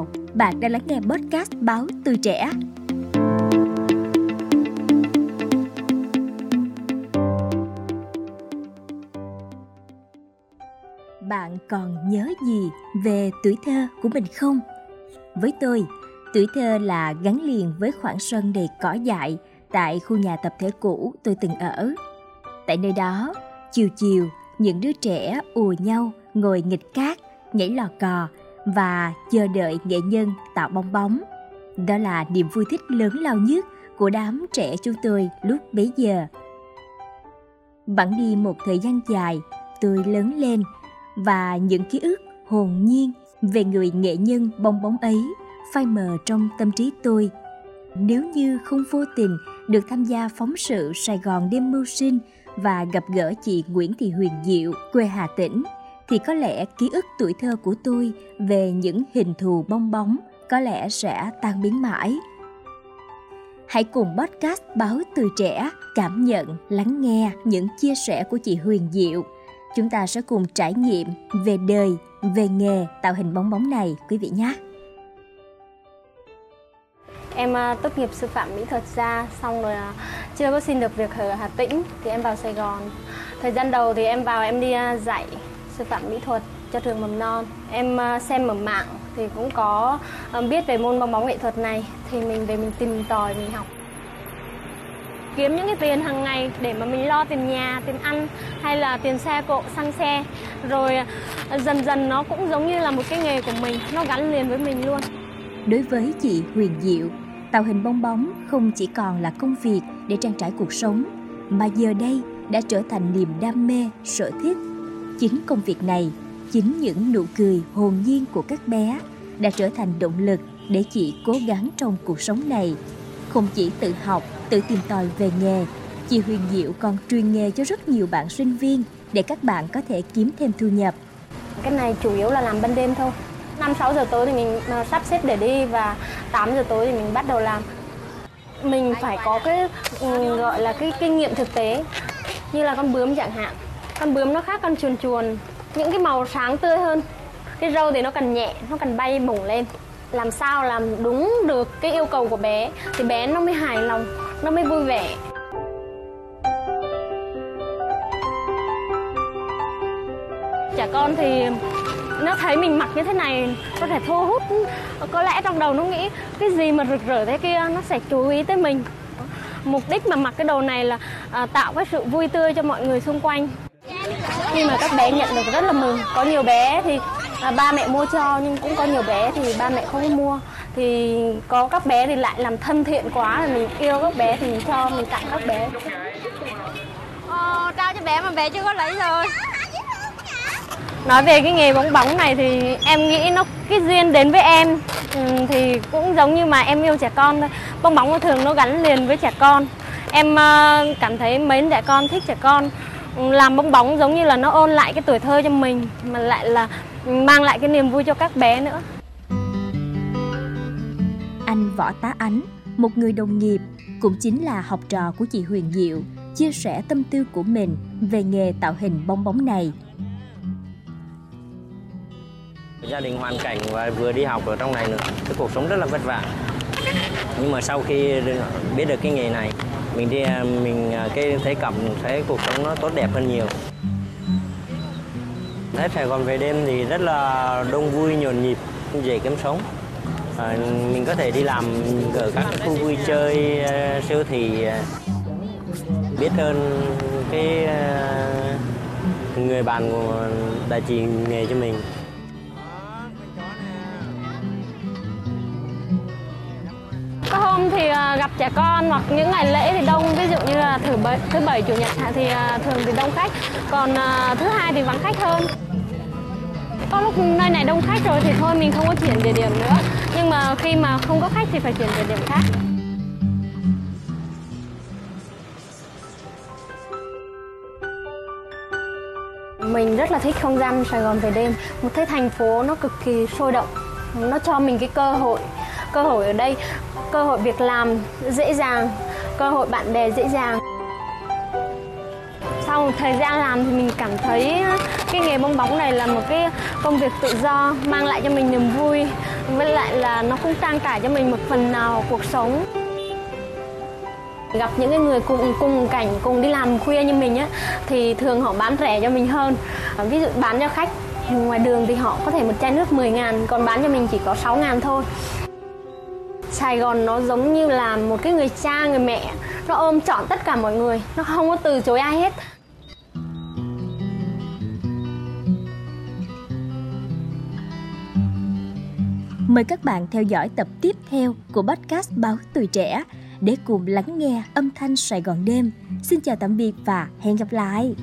chào, bạn đang lắng nghe podcast báo Tuổi Trẻ. Bạn còn nhớ gì về tuổi thơ của mình không? Với tôi, tuổi thơ là gắn liền với khoảng sân đầy cỏ dại tại khu nhà tập thể cũ tôi từng ở. Tại nơi đó, chiều chiều, những đứa trẻ ùa nhau ngồi nghịch cát, nhảy lò cò và chờ đợi nghệ nhân tạo bong bóng. Đó là niềm vui thích lớn lao nhất của đám trẻ chúng tôi lúc bấy giờ. Bẵng đi một thời gian dài, tôi lớn lên và những ký ức hồn nhiên về người nghệ nhân bong bóng ấy phai mờ trong tâm trí tôi. Nếu như không vô tình được tham gia phóng sự Sài Gòn đêm mưu sinh và gặp gỡ chị Nguyễn Thị Huyền Diệu, quê Hà Tĩnh, thì có lẽ ký ức tuổi thơ của tôi về những hình thù bong bóng có lẽ sẽ tan biến mãi. Hãy cùng podcast Báo Từ Trẻ cảm nhận, lắng nghe những chia sẻ của chị Huyền Diệu. Chúng ta sẽ cùng trải nghiệm về đời, về nghề tạo hình bong bóng này quý vị nhé. Em à, tốt nghiệp sư phạm mỹ thuật ra xong rồi à, chưa có xin được việc ở Hà Tĩnh thì em vào Sài Gòn. Thời gian đầu thì em vào em đi à, dạy sư phạm mỹ thuật cho trường mầm non. Em à, xem ở mạng thì cũng có à, biết về môn bong bóng nghệ thuật này thì mình về mình tìm tòi mình học kiếm những cái tiền hàng ngày để mà mình lo tiền nhà, tiền ăn hay là tiền xe cộ, xăng xe. Rồi à, dần dần nó cũng giống như là một cái nghề của mình, nó gắn liền với mình luôn. Đối với chị Huyền Diệu, tạo hình bong bóng không chỉ còn là công việc để trang trải cuộc sống, mà giờ đây đã trở thành niềm đam mê, sở thích. Chính công việc này, chính những nụ cười hồn nhiên của các bé đã trở thành động lực để chị cố gắng trong cuộc sống này. Không chỉ tự học, tự tìm tòi về nghề, chị Huyền Diệu còn truyền nghề cho rất nhiều bạn sinh viên để các bạn có thể kiếm thêm thu nhập. Cái này chủ yếu là làm ban đêm thôi. 5 6 giờ tối thì mình ờ, sắp xếp để đi và 8 giờ tối thì mình bắt đầu làm. Mình phải có cái ừ, gọi là cái kinh nghiệm thực tế như là con bướm chẳng hạn. Con bướm nó khác con chuồn chuồn, những cái màu sáng tươi hơn. Cái râu thì nó cần nhẹ, nó cần bay bổng lên. Làm sao làm đúng được cái yêu cầu của bé thì bé nó mới hài lòng, nó mới vui vẻ. Trẻ con thì nó thấy mình mặc như thế này có thể thu hút có lẽ trong đầu nó nghĩ cái gì mà rực rỡ thế kia nó sẽ chú ý tới mình mục đích mà mặc cái đồ này là à, tạo cái sự vui tươi cho mọi người xung quanh khi mà các bé nhận được rất là mừng. Có nhiều bé thì à, ba mẹ mua cho nhưng cũng có nhiều bé thì ba mẹ không mua. Thì có các bé thì lại làm thân thiện quá là mình yêu các bé thì mình cho mình tặng các bé. Ờ, trao cho bé mà bé chưa có lấy rồi. Nói về cái nghề bóng bóng này thì em nghĩ nó cái duyên đến với em ừ, thì cũng giống như mà em yêu trẻ con thôi. Bóng bóng thường nó gắn liền với trẻ con. Em uh, cảm thấy mấy trẻ con thích trẻ con làm bóng bóng giống như là nó ôn lại cái tuổi thơ cho mình mà lại là mang lại cái niềm vui cho các bé nữa Anh Võ Tá Ánh, một người đồng nghiệp, cũng chính là học trò của chị Huyền Diệu, chia sẻ tâm tư của mình về nghề tạo hình bong bóng này. gia đình hoàn cảnh và vừa đi học ở trong này nữa cái cuộc sống rất là vất vả nhưng mà sau khi biết được cái nghề này mình đi à, mình à, cái thấy cảm thấy cuộc sống nó tốt đẹp hơn nhiều. Thấy Sài Gòn về đêm thì rất là đông vui nhộn nhịp dễ kiếm sống. À, mình có thể đi làm ở các khu vui chơi à, siêu thị biết hơn cái người bạn của đại chị nghề cho mình. Gặp trẻ con hoặc những ngày lễ thì đông. Ví dụ như là thứ bảy, thứ bảy chủ nhật thì à, thường thì đông khách. Còn à, thứ hai thì vắng khách hơn. Có lúc nơi này đông khách rồi thì thôi mình không có chuyển địa điểm nữa. Nhưng mà khi mà không có khách thì phải chuyển địa điểm khác. Mình rất là thích không gian Sài Gòn về đêm. Một cái thành phố nó cực kỳ sôi động. Nó cho mình cái cơ hội cơ hội ở đây, cơ hội việc làm dễ dàng, cơ hội bạn bè dễ dàng. Sau một thời gian làm thì mình cảm thấy cái nghề bong bóng này là một cái công việc tự do, mang lại cho mình niềm vui, với lại là nó cũng trang trải cho mình một phần nào cuộc sống. Gặp những cái người cùng cùng cảnh, cùng đi làm khuya như mình á, thì thường họ bán rẻ cho mình hơn. À, ví dụ bán cho khách, ngoài đường thì họ có thể một chai nước 10 ngàn, còn bán cho mình chỉ có 6 ngàn thôi. Sài Gòn nó giống như là một cái người cha, người mẹ nó ôm trọn tất cả mọi người nó không có từ chối ai hết Mời các bạn theo dõi tập tiếp theo của podcast Báo Tuổi Trẻ để cùng lắng nghe âm thanh Sài Gòn đêm. Xin chào tạm biệt và hẹn gặp lại.